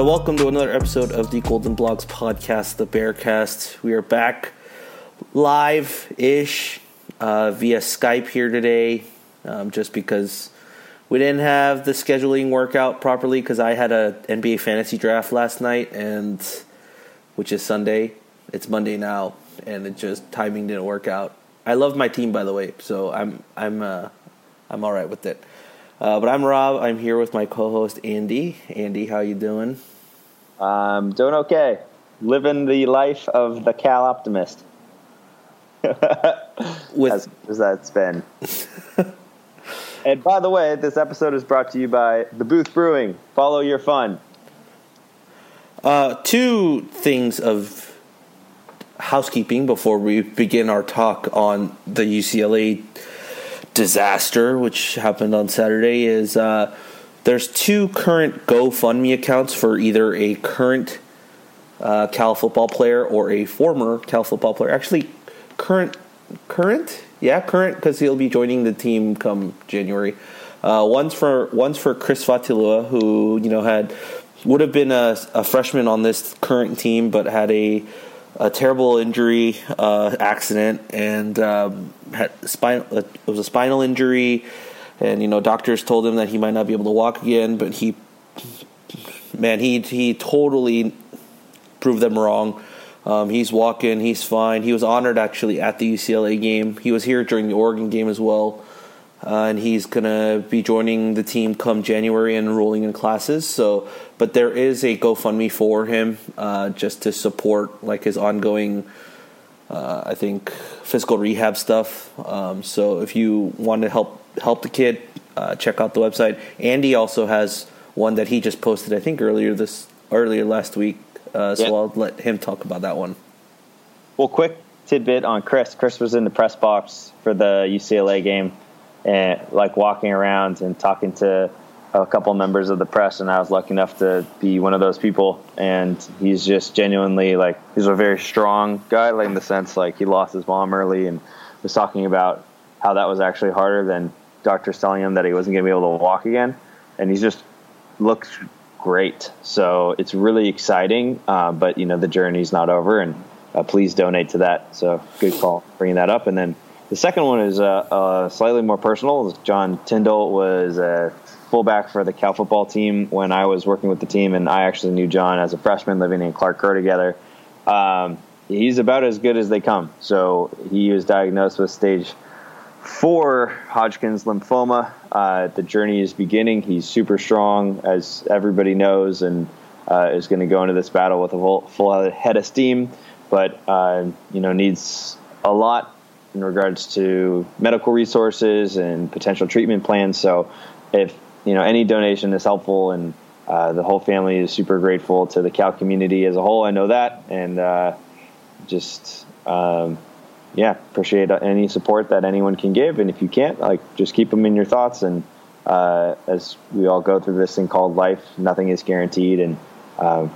And welcome to another episode of the Golden Blogs podcast, the Bearcast. We are back live ish uh, via Skype here today, um, just because we didn't have the scheduling work out properly because I had a NBA fantasy draft last night, and which is Sunday. It's Monday now, and it just timing didn't work out. I love my team, by the way, so I'm I'm uh, I'm all right with it. Uh, but I'm Rob. I'm here with my co-host Andy. Andy, how you doing? I'm doing okay. Living the life of the Cal optimist. With as, as that's been. and by the way, this episode is brought to you by the Booth Brewing. Follow your fun. Uh, two things of housekeeping before we begin our talk on the UCLA disaster, which happened on Saturday, is uh, there's two current GoFundMe accounts for either a current uh, Cal football player or a former Cal football player. Actually, current, current, yeah, current because he'll be joining the team come January. Uh, one's for one's for Chris Fatilua, who you know had would have been a, a freshman on this current team, but had a a terrible injury uh, accident and um, had spinal. It was a spinal injury, and you know doctors told him that he might not be able to walk again. But he, man, he he totally proved them wrong. Um, he's walking. He's fine. He was honored actually at the UCLA game. He was here during the Oregon game as well. Uh, and he's gonna be joining the team come January and enrolling in classes. So, but there is a GoFundMe for him uh, just to support like his ongoing, uh, I think, physical rehab stuff. Um, so, if you want to help help the kid, uh, check out the website. Andy also has one that he just posted, I think, earlier this earlier last week. Uh, so I'll let him talk about that one. Well, quick tidbit on Chris. Chris was in the press box for the UCLA game and like walking around and talking to a couple members of the press and I was lucky enough to be one of those people. And he's just genuinely like he's a very strong guy like in the sense like he lost his mom early and was talking about how that was actually harder than doctors telling him that he wasn't going to be able to walk again. And he's just looks great. So it's really exciting uh, but you know the journey's not over and uh, please donate to that. So good call bringing that up. And then the second one is uh, uh, slightly more personal. John Tyndall was a fullback for the Cal football team when I was working with the team, and I actually knew John as a freshman living in Clark Kerr together. Um, he's about as good as they come. So he was diagnosed with stage four Hodgkin's lymphoma. Uh, the journey is beginning. He's super strong, as everybody knows, and uh, is going to go into this battle with a full, full head of steam. But uh, you know, needs a lot in regards to medical resources and potential treatment plans. So, if you know any donation is helpful, and uh, the whole family is super grateful to the Cal community as a whole. I know that, and uh, just um, yeah, appreciate any support that anyone can give. And if you can't, like, just keep them in your thoughts. And uh, as we all go through this thing called life, nothing is guaranteed, and uh,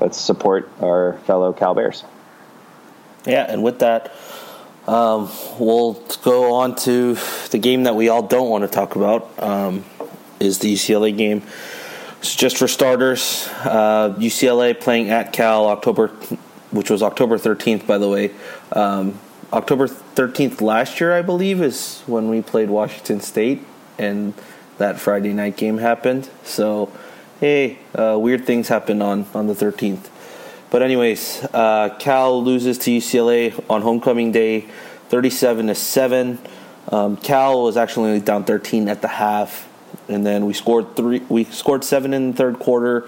let's support our fellow Cal Bears. Yeah, and with that Um, we'll go on to the game that we all don't want to talk about. Um, is the UCLA game. So just for starters, uh, UCLA playing at Cal October, which was October 13th, by the way. Um, October 13th last year, I believe, is when we played Washington State, and that Friday night game happened. So, hey, uh, weird things happen on, on the 13th. But anyways, uh, Cal loses to UCLA on homecoming day, 37 to seven. Um, Cal was actually down 13 at the half, and then we scored three. We scored seven in the third quarter,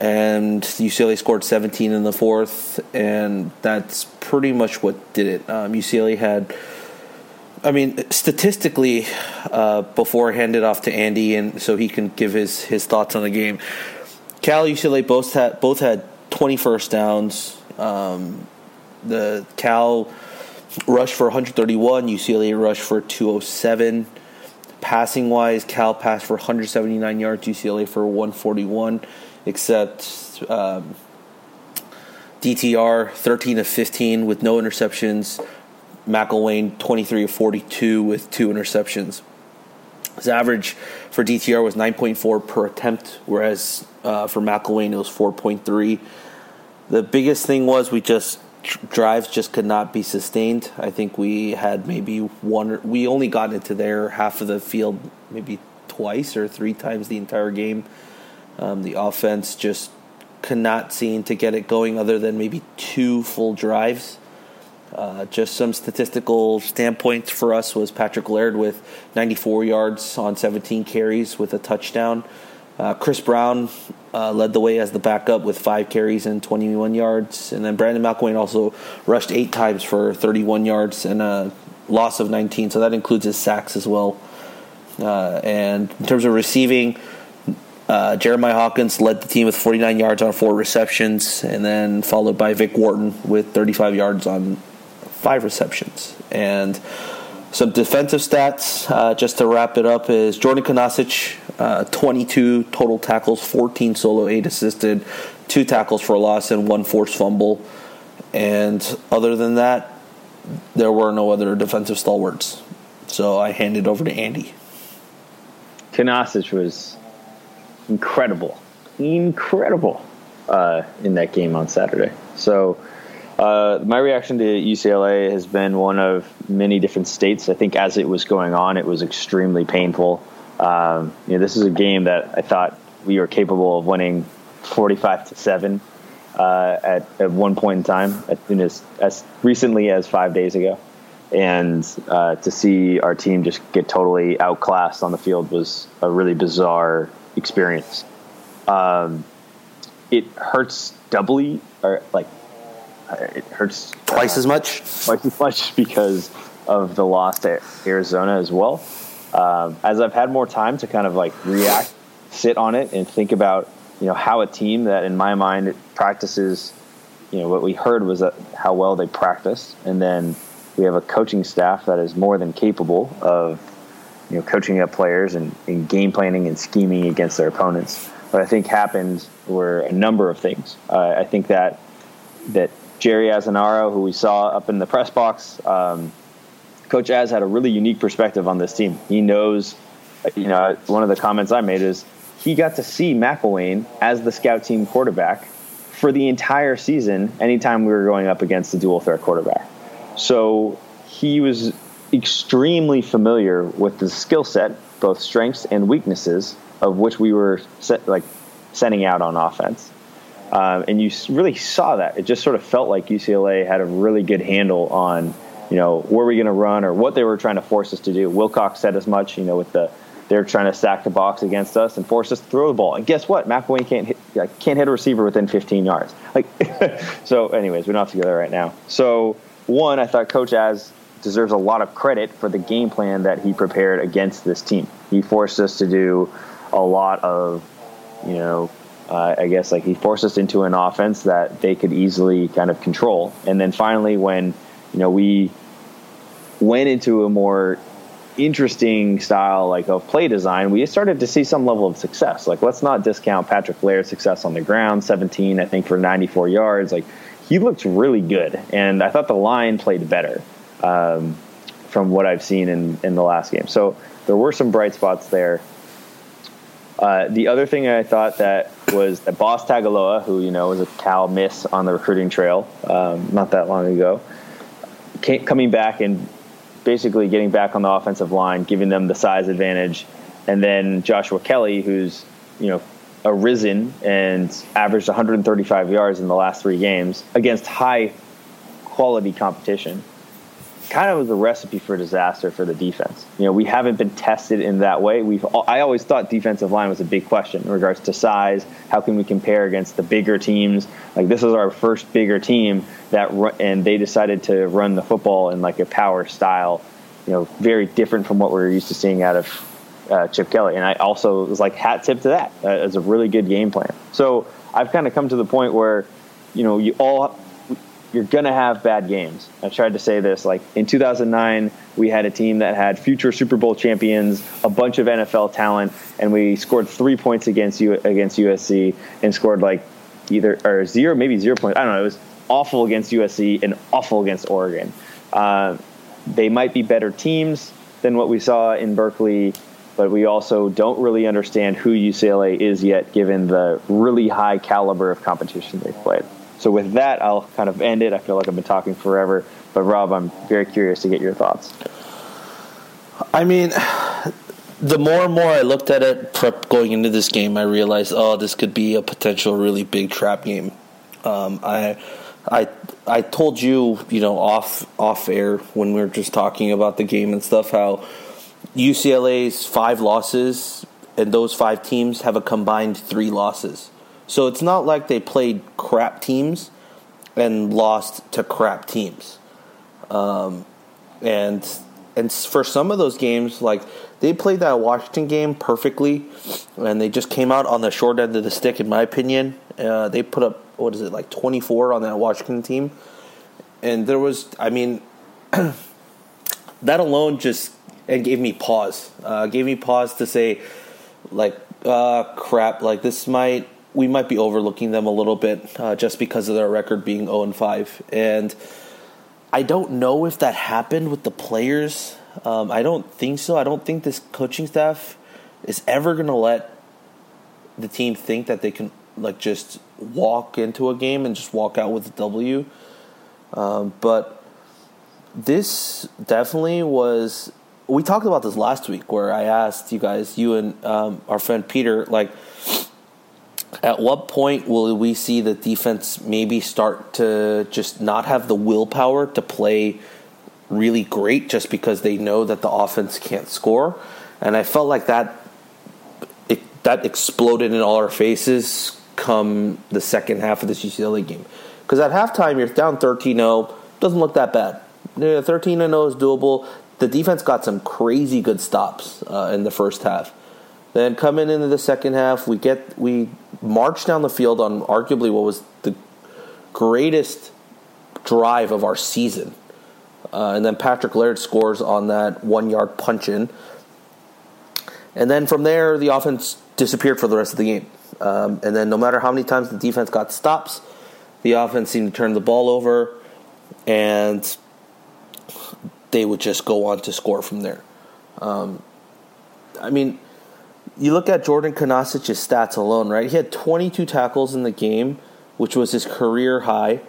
and UCLA scored 17 in the fourth, and that's pretty much what did it. Um, UCLA had. I mean, statistically, uh, before I hand it off to Andy, and so he can give his, his thoughts on the game. Cal UCLA both had both had 20 first downs. Um, the Cal rushed for 131, UCLA rushed for 207. Passing wise, Cal passed for 179 yards, UCLA for 141, except um, DTR 13 of 15 with no interceptions. McIlwain 23 of 42 with two interceptions. His average for DTR was 9.4 per attempt, whereas uh, for McIlwain it was 4.3. The biggest thing was we just drives just could not be sustained. I think we had maybe one. We only got into their half of the field maybe twice or three times the entire game. Um, the offense just could not seem to get it going, other than maybe two full drives. Uh, just some statistical standpoints for us was Patrick Laird with 94 yards on 17 carries with a touchdown. Uh, Chris Brown uh, led the way as the backup with five carries and 21 yards. And then Brandon McIlwain also rushed eight times for 31 yards and a loss of 19. So that includes his sacks as well. Uh, and in terms of receiving, uh, Jeremiah Hawkins led the team with 49 yards on four receptions, and then followed by Vic Wharton with 35 yards on five receptions. And some defensive stats, uh, just to wrap it up, is Jordan Kunaszyk, uh, 22 total tackles, 14 solo, 8 assisted, 2 tackles for a loss, and 1 forced fumble. And other than that, there were no other defensive stalwarts. So I handed over to Andy. Kunaszyk was incredible, incredible uh, in that game on Saturday. So uh, my reaction to UCLA has been one of many different states. I think as it was going on, it was extremely painful. Um, you know, this is a game that I thought we were capable of winning 45 to seven uh, at at one point in time, as, as recently as five days ago. And uh, to see our team just get totally outclassed on the field was a really bizarre experience. Um, it hurts doubly, or like it hurts twice uh, as much. Twice as much because of the loss to Arizona as well. Um, as I've had more time to kind of like react, sit on it, and think about you know how a team that in my mind practices, you know what we heard was that how well they practice, and then we have a coaching staff that is more than capable of you know coaching up players and, and game planning and scheming against their opponents. What I think happened were a number of things. Uh, I think that that Jerry Azzinaro, who we saw up in the press box. Um, Coach Az had a really unique perspective on this team. He knows, you know, one of the comments I made is he got to see McIlwain as the scout team quarterback for the entire season anytime we were going up against the dual threat quarterback. So he was extremely familiar with the skill set, both strengths and weaknesses of which we were set, like sending out on offense. Um, and you really saw that. It just sort of felt like UCLA had a really good handle on, you know, where we're going to run or what they were trying to force us to do. Wilcox said as much, you know, with the they're trying to stack the box against us and force us to throw the ball. And guess what? McIlwain can't hit, can't hit a receiver within 15 yards. Like, so, anyways, we don't have to go there right now. So, one, I thought Coach Az deserves a lot of credit for the game plan that he prepared against this team. He forced us to do a lot of, you know, uh, I guess like he forced us into an offense that they could easily kind of control. And then finally, when you know we went into a more interesting style like of play design, we started to see some level of success. Like let's not discount Patrick Laird's success on the ground, 17 I think for 94 yards. Like he looked really good, and I thought the line played better. um, from what I've seen in, in the last game. So there were some bright spots there. Uh, the other thing I thought that was that Boss Tagaloa, who you know was a Cal miss on the recruiting trail um, not that long ago, came, coming back and basically getting back on the offensive line, giving them the size advantage, and then Joshua Kelly, who's you know arisen and averaged 135 yards in the last three games against high quality competition kind of was a recipe for disaster for the defense. You know, we haven't been tested in that way. We've I always thought defensive line was a big question in regards to size. How can we compare against the bigger teams? Like this is our first bigger team that and they decided to run the football in like a power style. You know, very different from what we are used to seeing out of uh, Chip Kelly. And I also was like hat tip to that uh, as a really good game plan. So I've kind of come to the point where, you know, you all you're going to have bad games. I tried to say this like in 2009, we had a team that had future Super Bowl champions, a bunch of NFL talent, and we scored three points against U- against USC and scored like either or zero, maybe zero points. I don't know. It was awful against USC and awful against Oregon. Uh, they might be better teams than what we saw in Berkeley, but we also don't really understand who UCLA is yet, given the really high caliber of competition they've played. So with that, I'll kind of end it. I feel like I've been talking forever, but Rob, I'm very curious to get your thoughts. I mean, the more and more I looked at it prep going into this game, I realized, oh, this could be a potential really big trap game. Um, I, I, I told you, you know, off off air when we were just talking about the game and stuff, how UCLA's five losses and those five teams have a combined three losses. So it's not like they played crap teams and lost to crap teams. Um, and and for some of those games, like they played that Washington game perfectly, and they just came out on the short end of the stick, in my opinion. Uh, they put up what is it like twenty four on that Washington team, and there was, I mean, that alone just it gave me pause. Uh, gave me pause to say, like, uh, crap, like this might we might be overlooking them a little bit uh, just because of their record being 0 and 5. And I don't know if that happened with the players. Um, I don't think so. I don't think this coaching staff is ever going to let the team think that they can like just walk into a game and just walk out with a W. Um, but this definitely was. We talked about this last week where I asked you guys, you and um, our friend Peter, like at what point will we see the defense maybe start to just not have the willpower to play really great just because they know that the offense can't score? And I felt like that it, that exploded in all our faces come the second half of this UCLA game. Because at halftime, you're down 13 0, doesn't look that bad. 13 0 is doable. The defense got some crazy good stops uh, in the first half. Then coming into the second half, we get we march down the field on arguably what was the greatest drive of our season. Uh, and then Patrick Laird scores on that one yard punch in. And then from there, the offense disappeared for the rest of the game. Um, and then no matter how many times the defense got stops, the offense seemed to turn the ball over, and they would just go on to score from there. Um, I mean, you look at Jordan Kunaszyk's stats alone, right? He had 22 tackles in the game, which was his career high,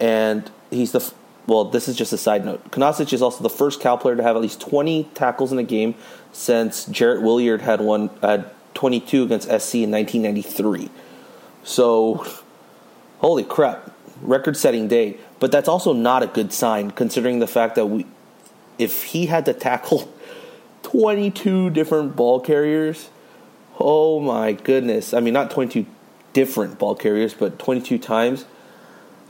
and he's the well. This is just a side note. Kunaszyk is also the first Cal player to have at least 20 tackles in a game since Jerrott Willard had one had 22 against SC in 1993. So, holy crap, record-setting day. But that's also not a good sign, considering the fact that we, if he had to tackle 22 different ball carriers. Oh my goodness. I mean, not 22 different ball carriers, but 22 times.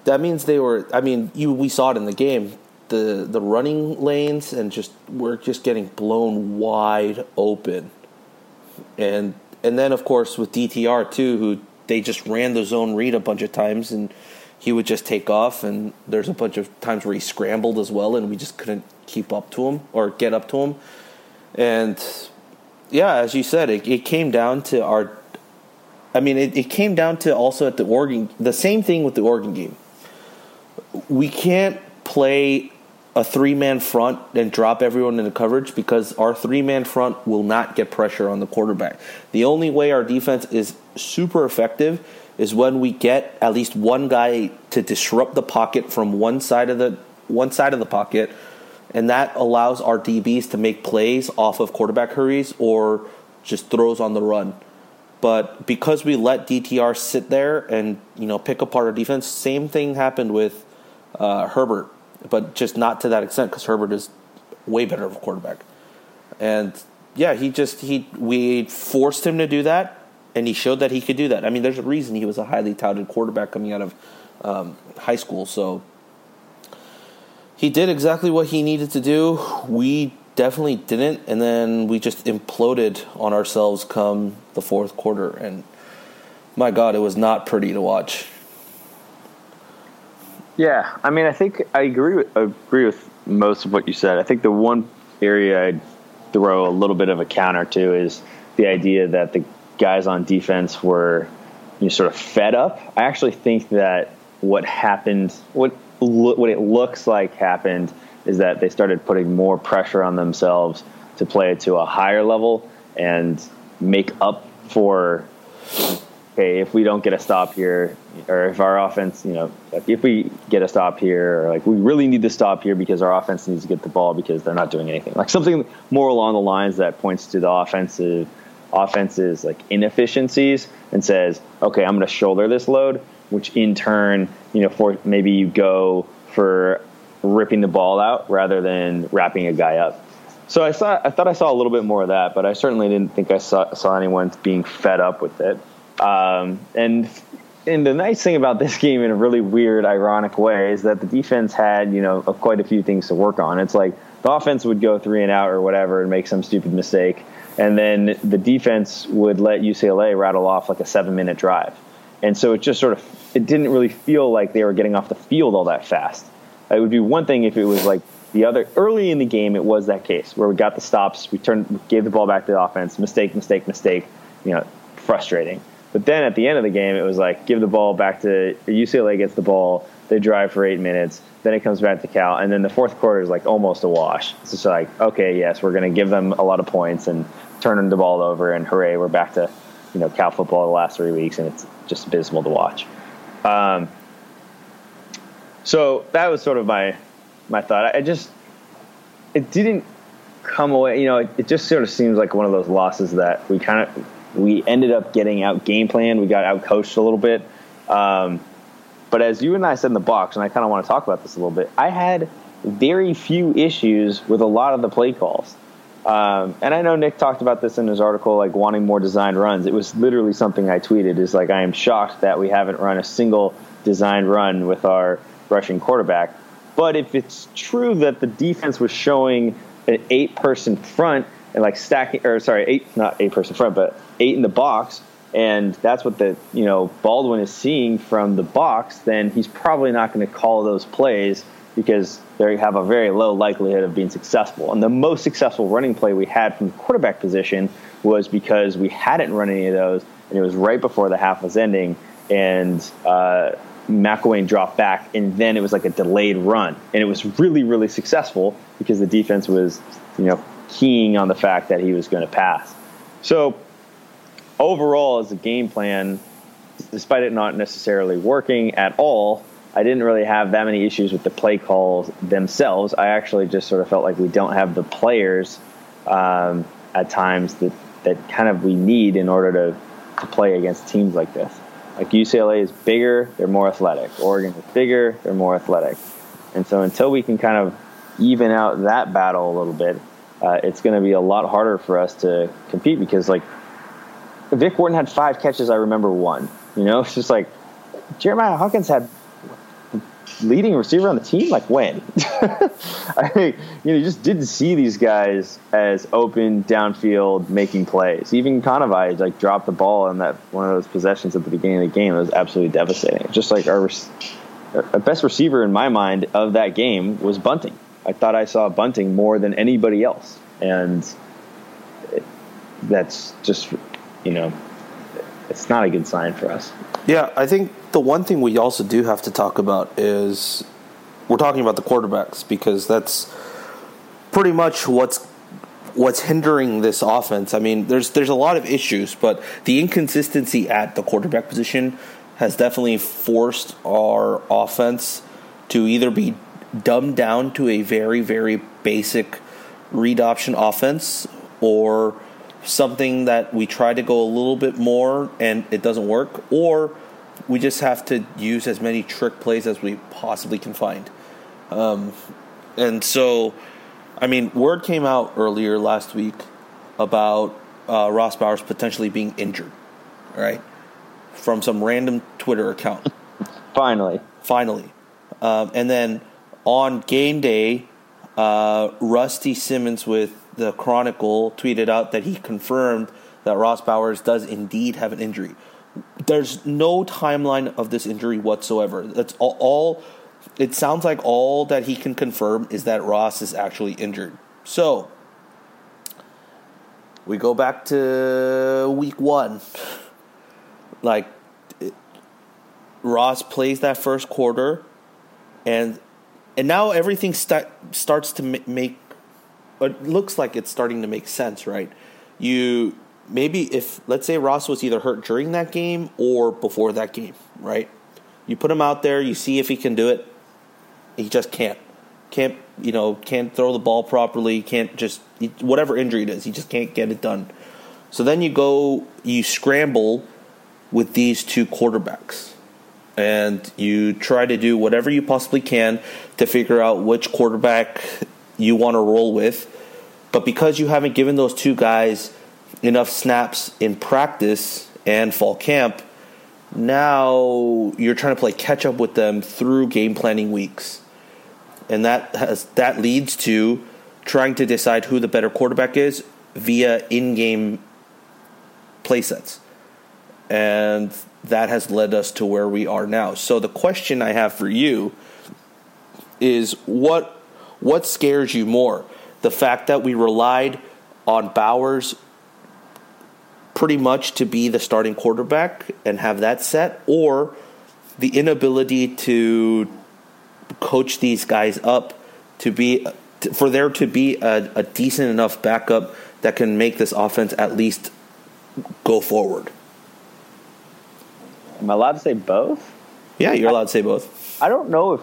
That means they were, I mean, you we saw it in the game. The, the running lanes and just we're just getting blown wide open. And and then of course with DTR too, who they just ran the zone read a bunch of times and he would just take off and there's a bunch of times where he scrambled as well and we just couldn't keep up to him or get up to him and yeah, as you said, it, it came down to our. I mean, it, it came down to also at the Oregon, the same thing with the Oregon game. We can't play a three man front and drop everyone into coverage because our three man front will not get pressure on the quarterback. The only way our defense is super effective is when we get at least one guy to disrupt the pocket from one side of the one side of the pocket and that allows our DBs to make plays off of quarterback hurries or just throws on the run. But because we let DTR sit there and you know pick apart our defense, same thing happened with uh, Herbert but just not to that extent because Herbert is way better of a quarterback. And yeah, he just he we forced him to do that, and he showed that he could do that. I mean, there's a reason he was a highly touted quarterback coming out of um, high school. So he did exactly what he needed to do. We definitely didn't, and then we just imploded on ourselves come the fourth quarter. And my God, it was not pretty to watch. Yeah, I mean, I think I agree with, agree with most of what you said. I think the one area I'd throw a little bit of a counter to is the idea that the guys on defense were you know, sort of fed up. I actually think that what happened, what what it looks like happened, is that they started putting more pressure on themselves to play to a higher level and make up for okay, if we don't get a stop here, or if our offense, you know, if we get a stop here, or like we really need to stop here because our offense needs to get the ball because they're not doing anything. Like something more along the lines that points to the offensive offense's like inefficiencies and says, okay, I'm going to shoulder this load, which in turn, you know, for maybe you go for ripping the ball out rather than wrapping a guy up. So I saw, I thought I saw a little bit more of that, but I certainly didn't think I saw, saw anyone being fed up with it. Um, and and the nice thing about this game, in a really weird, ironic way, is that the defense had you know quite a few things to work on. It's like the offense would go three and out or whatever and make some stupid mistake, and then the defense would let UCLA rattle off like a seven minute drive, and so it just sort of it didn't really feel like they were getting off the field all that fast. It would be one thing if it was like the other early in the game. It was that case where we got the stops, we turned, gave the ball back to the offense, mistake, mistake, mistake. You know, frustrating. But then at the end of the game, it was like give the ball back to UCLA gets the ball, they drive for eight minutes, then it comes back to Cal, and then the fourth quarter is like almost a wash. It's just like okay, yes, we're going to give them a lot of points and turn the ball over, and hooray, we're back to you know Cal football the last three weeks, and it's just abysmal to watch. Um, so that was sort of my my thought. I just it didn't come away. You know, it, it just sort of seems like one of those losses that we kind of we ended up getting out game plan. We got out coached a little bit. Um, but as you and I said in the box, and I kind of want to talk about this a little bit, I had very few issues with a lot of the play calls. Um, and I know Nick talked about this in his article, like wanting more designed runs. It was literally something I tweeted. Is like I am shocked that we haven't run a single designed run with our rushing quarterback. But if it's true that the defense was showing an eight-person front and like stacking, or sorry, eight not eight-person front, but eight in the box, and that's what the you know Baldwin is seeing from the box, then he's probably not going to call those plays because they have a very low likelihood of being successful. And the most successful running play we had from the quarterback position was because we hadn't run any of those, and it was right before the half was ending, and uh, McIlwain dropped back, and then it was like a delayed run, and it was really really successful because the defense was you know keying on the fact that he was going to pass. So overall, as a game plan, despite it not necessarily working at all, I didn't really have that many issues with the play calls themselves. I actually just sort of felt like we don't have the players um, at times that, that kind of we need in order to, to play against teams like this. Like UCLA is bigger, they're more athletic. Oregon is bigger, they're more athletic. And so until we can kind of even out that battle a little bit, uh, it's going to be a lot harder for us to compete because like Vic Wharton had five catches. I remember one. You know, it's just like Jeremiah Hawkins had leading receiver on the team. Like when? I think you know you just didn't see these guys as open downfield making plays. Even Kanawai like dropped the ball in that one of those possessions at the beginning of the game. It was absolutely devastating. Just like our, our best receiver in my mind of that game was Bunting. I thought I saw Bunting more than anybody else, and that's just you know, it's not a good sign for us. Yeah, I think the one thing we also do have to talk about is we're talking about the quarterbacks because that's pretty much what's what's hindering this offense. I mean, there's there's a lot of issues, but the inconsistency at the quarterback position has definitely forced our offense to either be dumbed down to a very very basic read option offense or something that we try to go a little bit more and it doesn't work or we just have to use as many trick plays as we possibly can find. Um, and so I mean, word came out earlier last week about uh, Ross Bowers potentially being injured, right? From some random Twitter account. Finally. Finally. Um, and then on game day, uh, Rusty Simmons with the Chronicle tweeted out that he confirmed that Ross Bowers does indeed have an injury. There's no timeline of this injury whatsoever. That's all, all it sounds like all that he can confirm is that Ross is actually injured. So, we go back to week one. Like, it, Ross plays that first quarter, and and now everything st- starts to make. It looks like it's starting to make sense, right? You maybe if let's say Ross was either hurt during that game or before that game, right? You put him out there, you see if he can do it he just can't. Can't you know? Can't throw the ball properly. Can't just whatever injury it is. He just can't get it done. So then you go, you scramble with these two quarterbacks, and you try to do whatever you possibly can to figure out which quarterback you want to roll with. But because you haven't given those two guys enough snaps in practice and fall camp, now you're trying to play catch up with them through game planning weeks and that has that leads to trying to decide who the better quarterback is via in-game playsets, and that has led us to where we are now. So the question I have for you is what what scares you more? The fact that we relied on Bowers pretty much to be the starting quarterback and have that set, or the inability to coach these guys up to be for there to be a, a decent enough backup that can make this offense at least go forward. Am I allowed to say both? Yeah, you're allowed to say both. I don't know if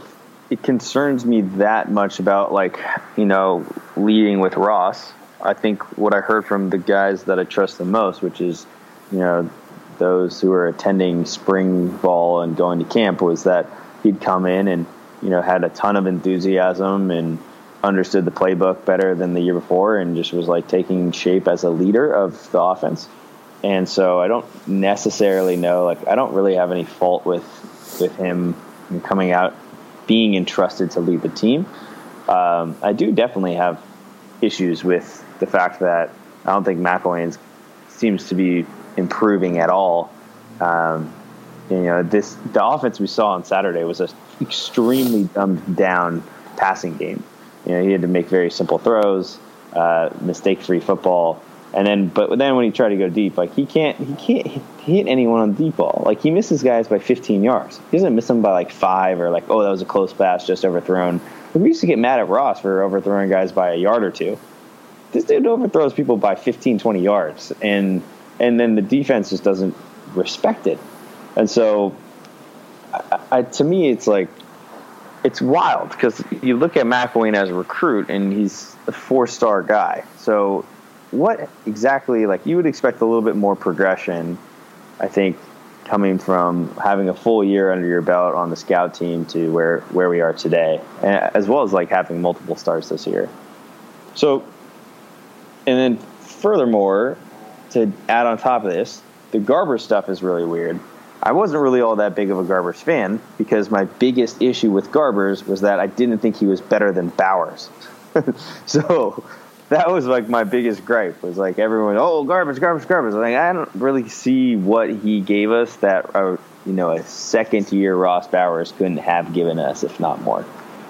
it concerns me that much about like you know leading with Ross. I think what I heard from the guys that I trust the most, which is you know those who are attending spring ball and going to camp, was that he'd come in and you know, had a ton of enthusiasm and understood the playbook better than the year before and just was like taking shape as a leader of the offense. And so I don't necessarily know, like, I don't really have any fault with, with him coming out, being entrusted to lead the team. Um, I do definitely have issues with the fact that I don't think McIlwain seems to be improving at all. Um, you know, this the offense we saw on Saturday was an extremely dumbed down passing game. You know, he had to make very simple throws, uh, mistake-free football, and then but then when he tried to go deep, like he can't he can't hit anyone on the deep ball. Like he misses guys by 15 yards. He doesn't miss them by like five or like oh that was a close pass just overthrown. We used to get mad at Ross for overthrowing guys by a yard or two. This dude overthrows people by 15, 20 yards, and and then the defense just doesn't respect it. And so I, I, to me, it's like it's wild because you look at McIlwain as a recruit, and he's a four-star guy. So, what exactly? Like, you would expect a little bit more progression, I think, coming from having a full year under your belt on the scout team to where where we are today, as well as like having multiple stars this year. So, and then furthermore, to add on top of this, the Garber stuff is really weird I wasn't really all that big of a Garbers fan because my biggest issue with Garbers was that I didn't think he was better than Bowers. so that was like my biggest gripe was like everyone, oh, Garbers, Garbers, Garbers. Like I don't really see what he gave us that, uh, you know, a second year Ross Bowers couldn't have given us, if not more.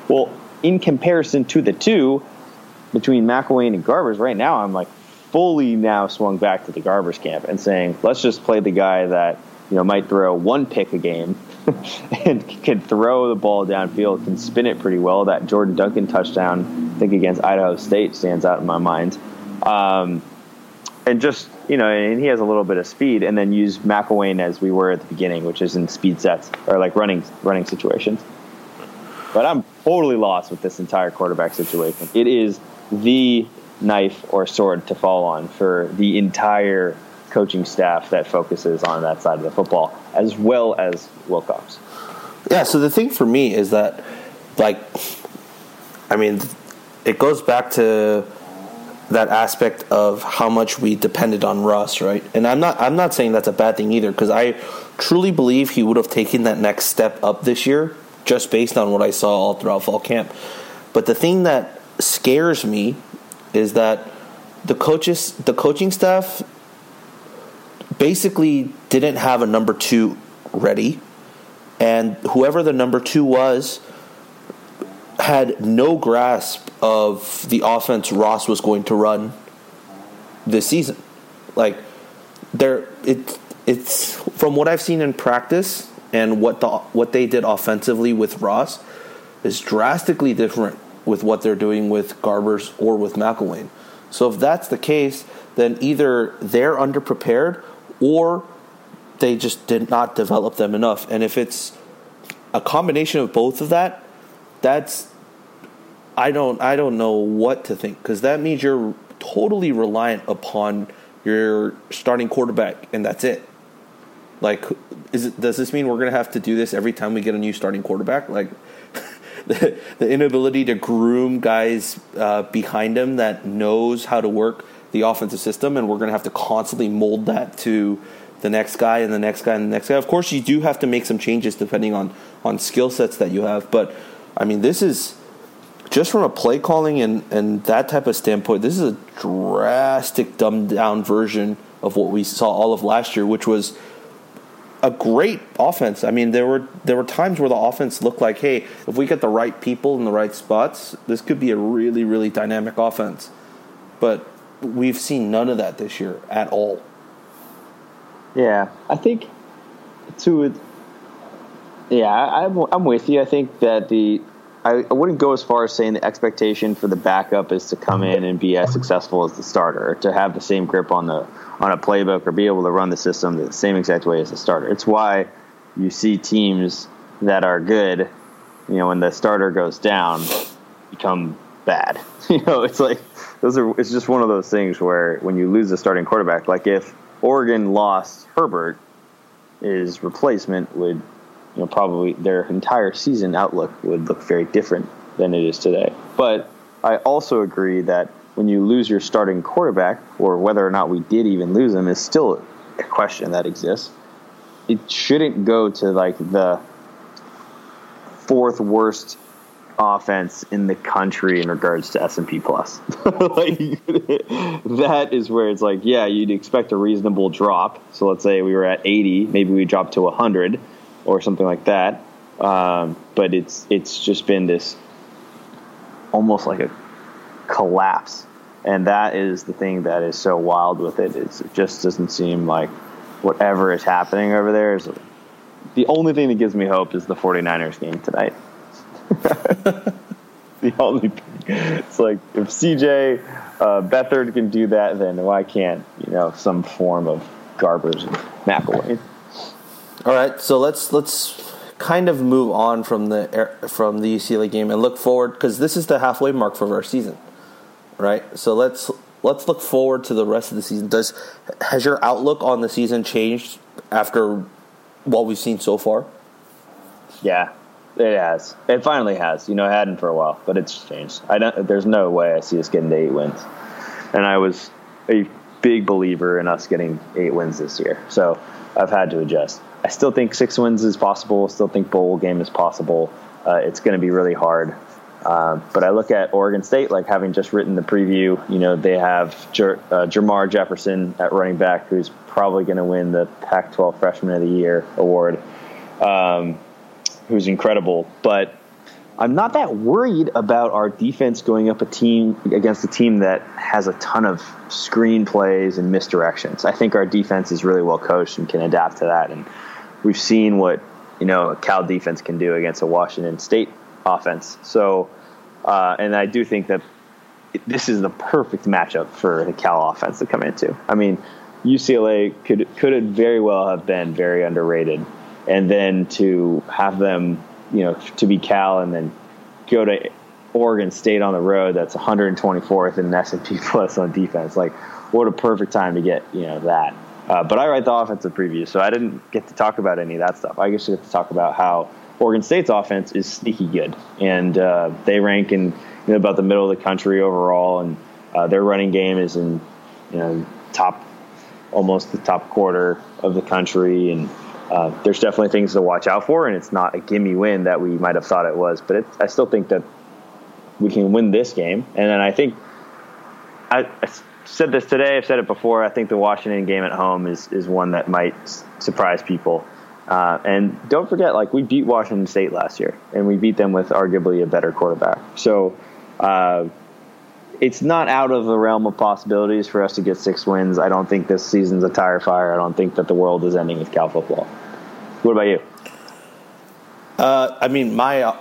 Well, in comparison to the two between McIlwain and Garbers, right now I'm like fully now swung back to the Garbers camp and saying, let's just play the guy that – you know, might throw one pick a game and can throw the ball downfield, can spin it pretty well. That Jordan Duncan touchdown, think against Idaho State, stands out in my mind. Um, and just you know, and he has a little bit of speed, and then use McIlwain as we were at the beginning, which is in speed sets or like running running situations. But I'm totally lost with this entire quarterback situation. It is the knife or sword to fall on for the entire coaching staff that focuses on that side of the football, as well as Wilcox. Yeah. So the thing for me is that, like, I mean, it goes back to that aspect of how much we depended on Russ, right? And I'm not I'm not saying that's a bad thing either because I truly believe he would have taken that next step up this year just based on what I saw all throughout fall camp. But the thing that scares me is that the coaches the coaching staff basically didn't have a number 2 ready and whoever the number 2 was had no grasp of the offense Ross was going to run this season. Like there it it's from what I've seen in practice and what the what they did offensively with Ross is drastically different with what they're doing with Garbers or with McIlwain. So if that's the case, then either they're underprepared or they just did not develop them enough. And if it's a combination of both of that, that's I don't I don't know what to think because that means you're totally reliant upon your starting quarterback and that's it. Like, is it, does this mean we're going to have to do this every time we get a new starting quarterback? Like, the, the inability to groom guys uh, behind him that knows how to work the offensive system, and we're going to have to constantly mold that to the next guy and the next guy and the next guy. Of course, you do have to make some changes depending on on skill sets that you have, but I mean, this is just from a play calling and, and that type of standpoint, this is a drastic dumbed down version of what we saw all of last year, which was a great offense. I mean, there were there were times where the offense looked like, hey, if we get the right people in the right spots, this could be a really really dynamic offense. But we've seen none of that this year at all. Yeah, I think to yeah, I'm I'm with you. I think that the I, I wouldn't go as far as saying the expectation for the backup is to come in and be as successful as the starter, to have the same grip on the on a playbook or be able to run the system the same exact way as the starter. It's why you see teams that are good, you know, when the starter goes down, become bad. You know, it's like those are. It's just one of those things where when you lose a starting quarterback, like if Oregon lost Herbert, his replacement would, you know, probably their entire season outlook would look very different than it is today. But I also agree that when you lose your starting quarterback, or whether or not we did even lose him, is still a question that exists. It shouldn't go to like the fourth worst offense in the country in regards to S and P plus. like, that is where it's like, yeah, you'd expect a reasonable drop. So let's say we were at 80, maybe we dropped to 100 or something like that. Um, but it's it's just been this almost like a collapse, and that is the thing that is so wild with it. Is it just doesn't seem like whatever is happening over there is the only thing that gives me hope is the 49ers game tonight. the only thing. It's like if CJ uh, Beathard can do that, then why can't you know some form of Garbers and McIlwain? All right, so let's let's kind of move on from the from the UCLA game and look forward because this is the halfway mark for our season, right? So let's let's look forward to the rest of the season. Does has your outlook on the season changed after what we've seen so far? Yeah, it has. It finally has. You know, it hadn't for a while, but it's changed. I don't. There's no way I see us getting to eight wins, and I was a big believer in us getting eight wins this year. So I've had to adjust. I still think six wins is possible. Still think bowl game is possible. Uh, it's going to be really hard. Uh, but I look at Oregon State, like having just written the preview. You know, they have Jer- uh, Jermar Jefferson at running back, who's probably going to win the Pac-12 Freshman of the Year award. Um, who's incredible. But I'm not that worried about our defense going up a team against a team that has a ton of screen plays and misdirections. I think our defense is really well coached and can adapt to that. And we've seen what you know a Cal defense can do against a Washington State offense. So, uh, and I do think that this is the perfect matchup for the Cal offense to come into. I mean, UCLA could could very well have been very underrated, and then to have them, you know, to be Cal and then go to Oregon State on the road that's 124th in S&P plus on defense. Like, what a perfect time to get you know that. Uh, but I write the offensive preview, so I didn't get to talk about any of that stuff. I just get to talk about how Oregon State's offense is sneaky good, and uh, they rank in you know, about the middle of the country overall, and uh, their running game is in you know top, almost the top quarter of the country, and uh, there's definitely things to watch out for, and it's not a gimme win that we might have thought it was, but it, I still think that we can win this game, and then I think I, I said this today. I've said it before. I think the Washington game at home is is one that might surprise people. Uh, and don't forget, like we beat Washington State last year, and we beat them with arguably a better quarterback. So uh, it's not out of the realm of possibilities for us to get six wins. I don't think this season's a tire fire. I don't think that the world is ending with Cal football. What about you? Uh, I mean, my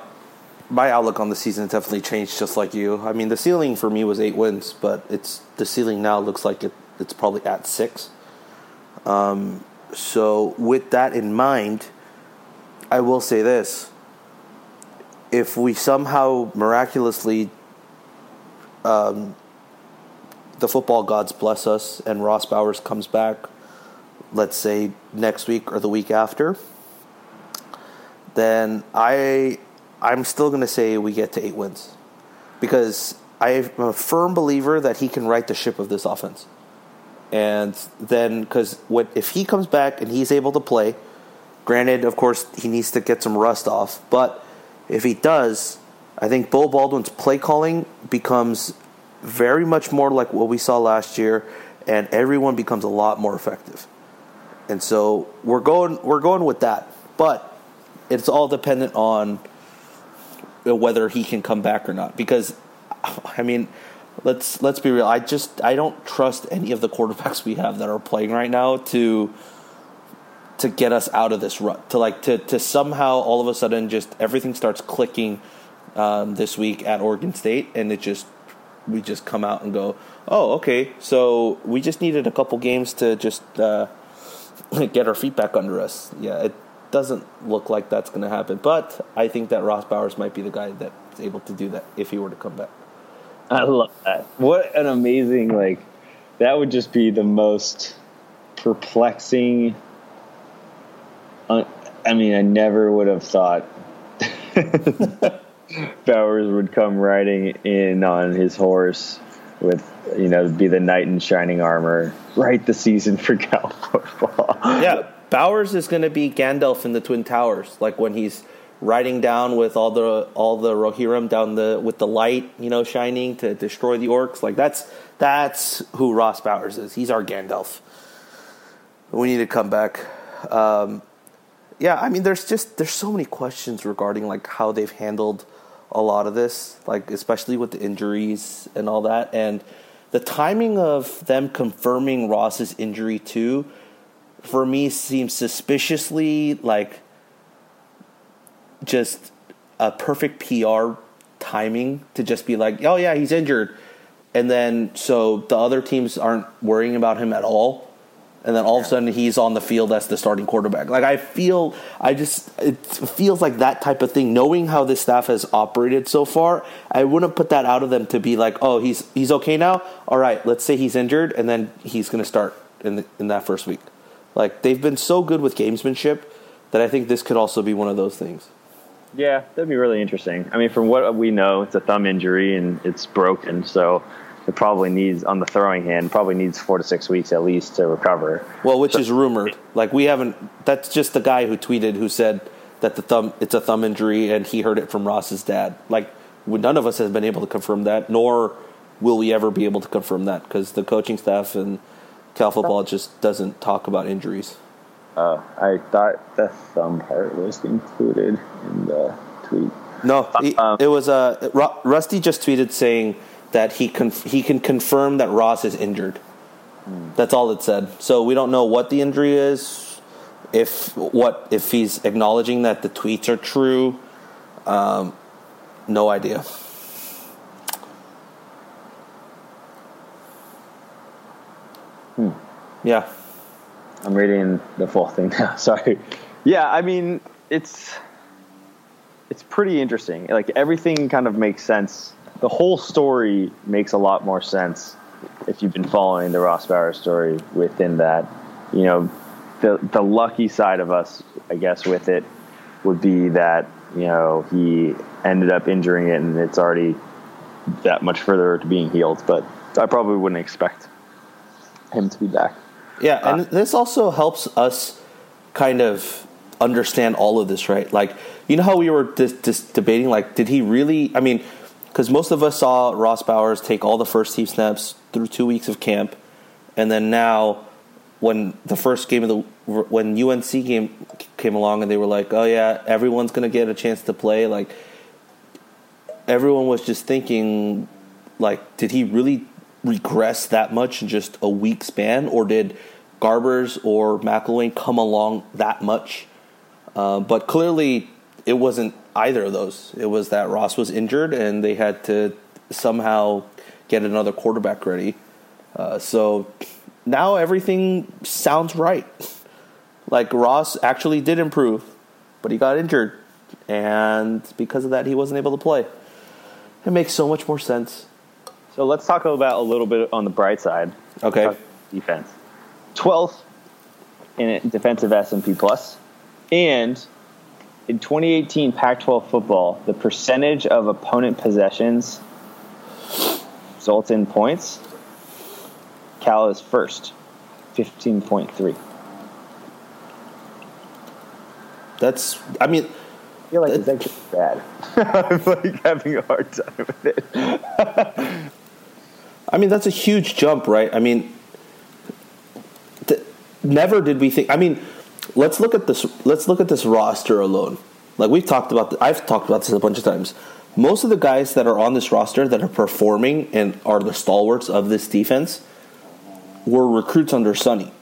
my outlook on the season definitely changed, just like you. I mean, the ceiling for me was eight wins, but it's the ceiling now looks like it, it's probably at six. Um, so, with that in mind, I will say this: if we somehow miraculously, um, the football gods bless us, and Ross Bowers comes back, let's say next week or the week after, then I I'm still going to say we get to eight wins because I'm a firm believer that he can right the ship of this offense. And then, because if he comes back and he's able to play? Granted, of course, he needs to get some rust off, but if he does, I think Beau Baldwin's play calling becomes very much more like what we saw last year, and everyone becomes a lot more effective. And so we're going we're going with that, but it's all dependent on whether he can come back or not. Because, I mean, let's let's be real. I just I don't trust any of the quarterbacks we have that are playing right now to to get us out of this rut. To like to to somehow all of a sudden just everything starts clicking um, this week at Oregon State, and it just we just come out and go, oh okay, so we just needed a couple games to just uh, get our feet back under us. Yeah, it doesn't look like that's going to happen. But I think that Ross Bowers might be the guy that's able to do that if he were to come back. I love that. What an amazing like that would just be the most perplexing uh, I mean, I never would have thought Bowers would come riding in on his horse with you know be the knight in shining armor right the season for Cal football. Yeah, Bowers is going to be Gandalf in the Twin Towers, like when he's riding down with all the all the Rohirrim down the with the light, you know, shining to destroy the orcs. Like that's that's who Ross Bowers is. He's our Gandalf. We need to come back. Um, yeah, I mean, there's just there's so many questions regarding like how they've handled a lot of this, like especially with the injuries and all that, and the timing of them confirming Ross's injury too for me seems suspiciously like just a perfect PR timing to just be like, oh yeah, he's injured, and then so the other teams aren't worrying about him at all, and then all of a sudden he's on the field as the starting quarterback. Like I feel, I just it feels like that type of thing. Knowing how this staff has operated so far, I wouldn't put that out of them to be like, oh, he's he's okay now. All right, let's say he's injured, and then he's going to start in the, in that first week. Like they've been so good with gamesmanship that I think this could also be one of those things. Yeah, that'd be really interesting. I mean, from what we know, it's a thumb injury and it's broken, so it probably needs on the throwing hand probably needs four to six weeks at least to recover. Well, which so, is rumored. Like we haven't. That's just the guy who tweeted who said that the thumb it's a thumb injury and he heard it from Ross's dad. Like none of us has been able to confirm that, nor will we ever be able to confirm that because the coaching staff and Cal football just doesn't talk about injuries. Uh, I thought the thumb part was included in the tweet. No, he, um, it was uh, Rusty just tweeted saying that he conf- he can confirm that Ross is injured. Hmm. That's all it said. So we don't know what the injury is. if what if he's acknowledging that the tweets are true, um, no idea. Hmm. Yeah. I'm reading the fourth thing now. Sorry. Yeah, I mean, it's it's pretty interesting. Like everything kind of makes sense. The whole story makes a lot more sense if you've been following the Ross Bowers story within that. You know, the the lucky side of us, I guess, with it would be that you know he ended up injuring it and it's already that much further to being healed. But I probably wouldn't expect him to be back. Yeah, and uh, this also helps us kind of understand all of this, right? Like, you know how we were just, debating, like, did he really? I mean, because most of us saw Ross Bowers take all the first team snaps through two weeks of camp, and then now, when the first game of the when UNC game came along, and they were like, "Oh yeah, everyone's gonna get a chance to play," like, everyone was just thinking, like, did he really regress that much in just a week span, or did Garbers or McIlwain come along that much? Uh, but clearly, it wasn't either of those. It was that Ross was injured, and they had to somehow get another quarterback ready. Uh, so now everything sounds right. Like Ross actually did improve, but he got injured, and because of that, he wasn't able to play. It makes so much more sense. So let's talk about a little bit on the bright side. Okay. Defense. 12th in defensive S&P plus, and in 2018 Pac-12 football, the percentage of opponent possessions results in points. Cal is first, 15.3. That's, I mean, I feel like it's actually bad. I'm like having a hard time with it. I mean, that's a huge jump, right? I mean, th- never did we think. I mean, let's look at this. Let's look at this roster alone. Like we've talked about. I've talked about this a bunch of times. Most of the guys that are on this roster that are performing and are the stalwarts of this defense were recruits under Sonny.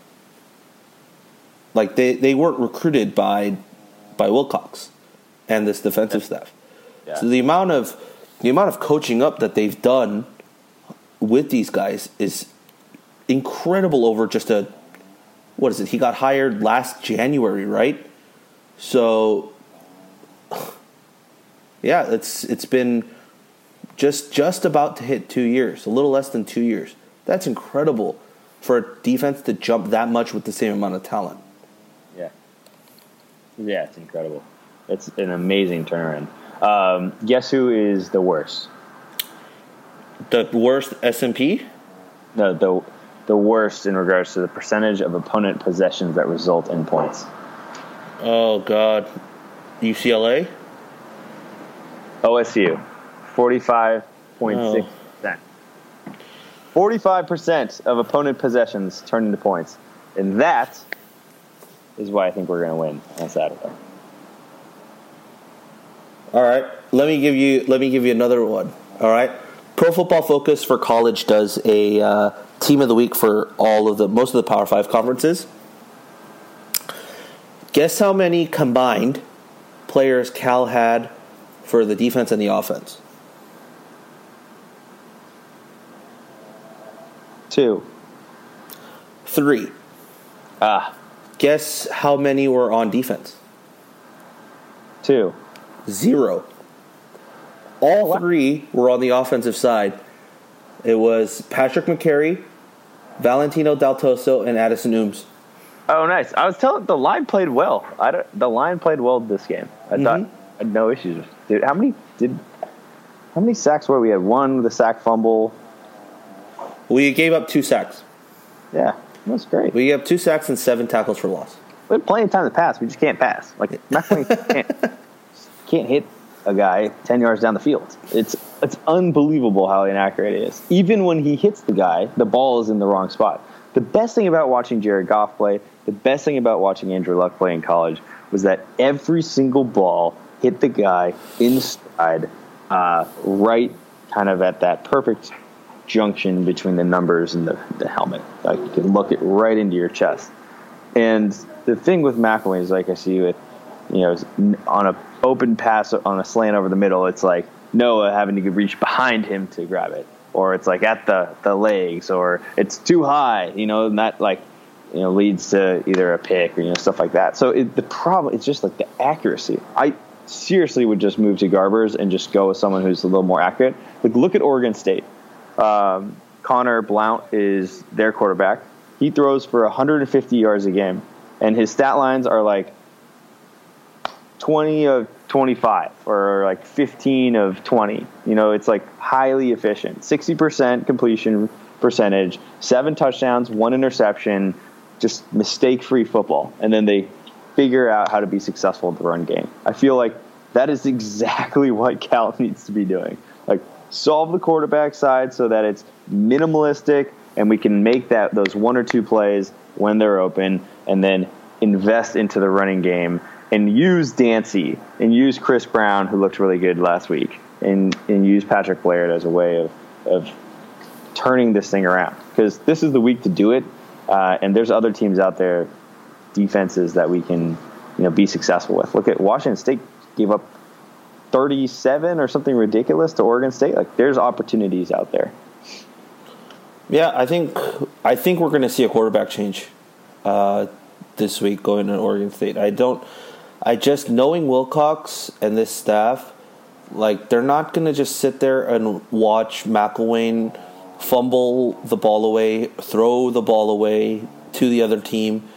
Like they, they weren't recruited by by Wilcox and this defensive staff. Yeah. So the amount of the amount of coaching up that they've done with these guys is incredible over just a what is it? He got hired last January, right? So yeah, it's it's been just just about to hit 2 years, a little less than 2 years. That's incredible for a defense to jump that much with the same amount of talent. Yeah. Yeah, it's incredible. It's an amazing turnaround. Um, guess who is the worst? The worst S&P? No, the the worst in regards to the percentage of opponent possessions that result in points. Oh God, UCLA. OSU, forty-five point six oh. percent. Forty-five percent of opponent possessions turn into points, and that is why I think we're going to win on Saturday. All right, let me give you let me give you another one. All right, Pro Football Focus for college does a uh, team of the week for all of the most of the Power Five conferences. Guess how many combined players Cal had for the defense and the offense? Two. Three. Ah. Guess how many were on defense? Two. Zero. All three were on the offensive side. It was Patrick Mekari, Valentino Daltoso, and Addison Ooms. Oh, nice. I was telling the line played well. I don't, the line played well this game. I mm-hmm. thought I had no issues. Dude, how many did how many sacks were we had? One the sack fumble. We gave up two sacks. Yeah, that's great. We gave up two sacks and seven tackles for loss. We had plenty of time to pass. We just can't pass. Like can't can't hit a guy ten yards down the field. It's it's unbelievable how inaccurate it is. Even when he hits the guy, the ball is in the wrong spot. The best thing about watching Jared Goff play, the best thing about watching Andrew Luck play in college, was that every single ball hit the guy inside, uh, right, kind of at that perfect junction between the numbers and the, the helmet. Like you can look it right into your chest. And the thing with McIlwain is like I see with you know on a open pass on a slant over the middle, it's like Noah having to reach behind him to grab it, or it's like at the the legs, or it's too high, you know, and that like you know leads to either a pick or you know stuff like that. So it, the problem it's just like the accuracy. I seriously would just move to Garbers and just go with someone who's a little more accurate. Like look at Oregon State. Um, Conor Blount is their quarterback. He throws for 150 yards a game, and his stat lines are like 20 of 25 or like 15 of 20. You know, it's like highly efficient. 60% completion percentage, seven touchdowns, one interception, just mistake free football. And then they figure out how to be successful at the run game. I feel like that is exactly what Cal needs to be doing. Like solve the quarterback side so that it's minimalistic and we can make that those one or two plays when they're open and then invest into the running game and use Dancy and use Chris Brown, who looked really good last week, and, and use Patrick Laird as a way of, of turning this thing around. Because this is the week to do it, uh, and there's other teams out there, defenses that we can you know be successful with. Look at Washington State gave up 37 or something ridiculous to Oregon State. Like there's opportunities out there. Yeah, I think I think we're going to see a quarterback change uh, this week going to Oregon State. I don't. I just knowing Wilcox and this staff, like they're not to just sit there and watch McIlwain fumble the ball away, throw the ball away to the other team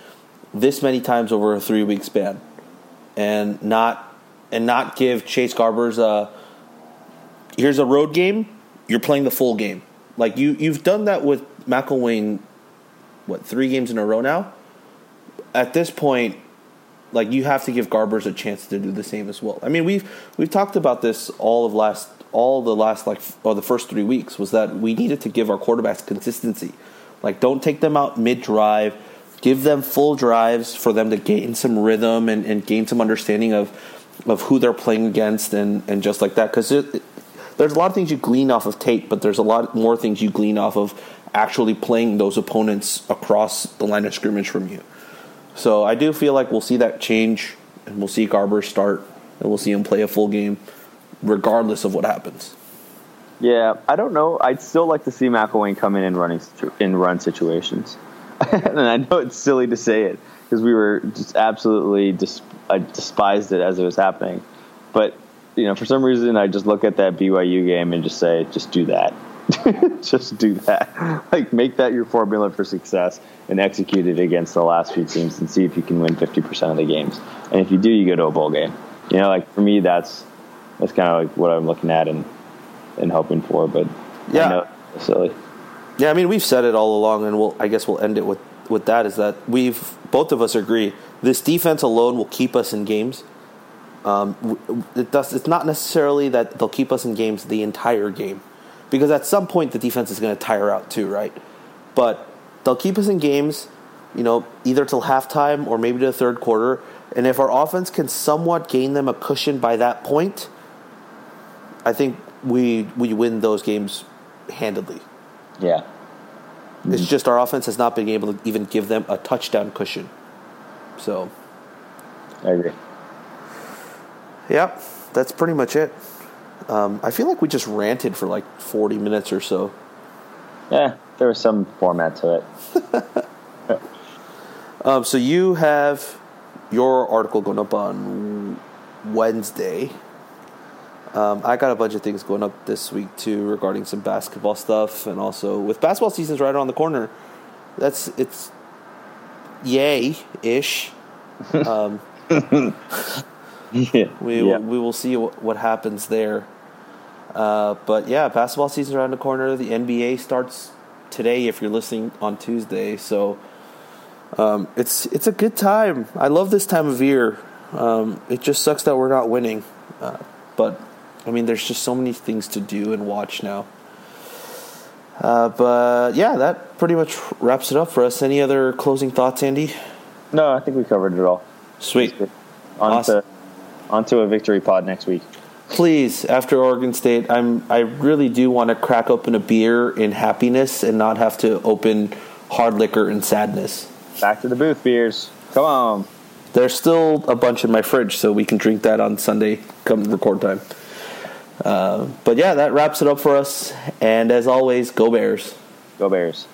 this many times over a three week span, and not and not give Chase Garbers a here's a road game. You're playing the full game. Like you you've done that with McIlwain, what three games in a row now. At this point, like you have to give Garbers a chance to do the same as well. I mean, we've we've talked about this all of last all the last like or the first three weeks was that we needed to give our quarterbacks consistency. Like, don't take them out mid drive. Give them full drives for them to gain some rhythm and, and gain some understanding of of who they're playing against and, and just like that. Because there's a lot of things you glean off of tape, but there's a lot more things you glean off of actually playing those opponents across the line of scrimmage from you. So I do feel like we'll see that change, and we'll see Garber start, and we'll see him play a full game, regardless of what happens. Yeah, I don't know. I'd still like to see McIlwain come in and running in run situations. and I know it's silly to say it because we were just absolutely dis- I despised it as it was happening. But you know, for some reason, I just look at that BYU game and just say, just do that. just do that. Like, make that your formula for success and execute it against the last few teams and see if you can win 50% of the games. And if you do, you go to a bowl game. You know, like for me, that's that's kind of like what I'm looking at and and hoping for. But yeah, silly. Yeah, I mean, we've said it all along, and we'll I guess we'll end it with with that. Is that we've both of us agree this defense alone will keep us in games. Um, it does, it's not necessarily that they'll keep us in games the entire game, because at some point the defense is going to tire out too, right? But they'll keep us in games, you know, either till halftime or maybe to the third quarter. And if our offense can somewhat gain them a cushion by that point, I think we we win those games handedly. Yeah. Mm-hmm. It's just our offense has not been able to even give them a touchdown cushion. So I agree. Yep, that's pretty much it. Um, I feel like we just ranted for like 40 minutes or so. Yeah, there was some format to it. um, so you have your article going up on Wednesday. Um, I got a bunch of things going up this week too regarding some basketball stuff, and also with basketball seasons right around the corner. That's it's yay ish. Um, yeah, we yeah. we will see what, what happens there. Uh, but yeah, basketball season around the corner. The NBA starts today. If you're listening on Tuesday, so um, it's it's a good time. I love this time of year. Um, it just sucks that we're not winning, uh, but I mean, there's just so many things to do and watch now. Uh, but yeah, that pretty much wraps it up for us. Any other closing thoughts, Andy? No, I think we covered it all. Sweet. On awesome. to on to a victory pod next week. Please, after Oregon State, I'm I really do want to crack open a beer in happiness and not have to open hard liquor in sadness. Back to the booth beers. Come on. There's still a bunch in my fridge, so we can drink that on Sunday come record time. Uh, but yeah, that wraps it up for us. And as always, go Bears. Go Bears.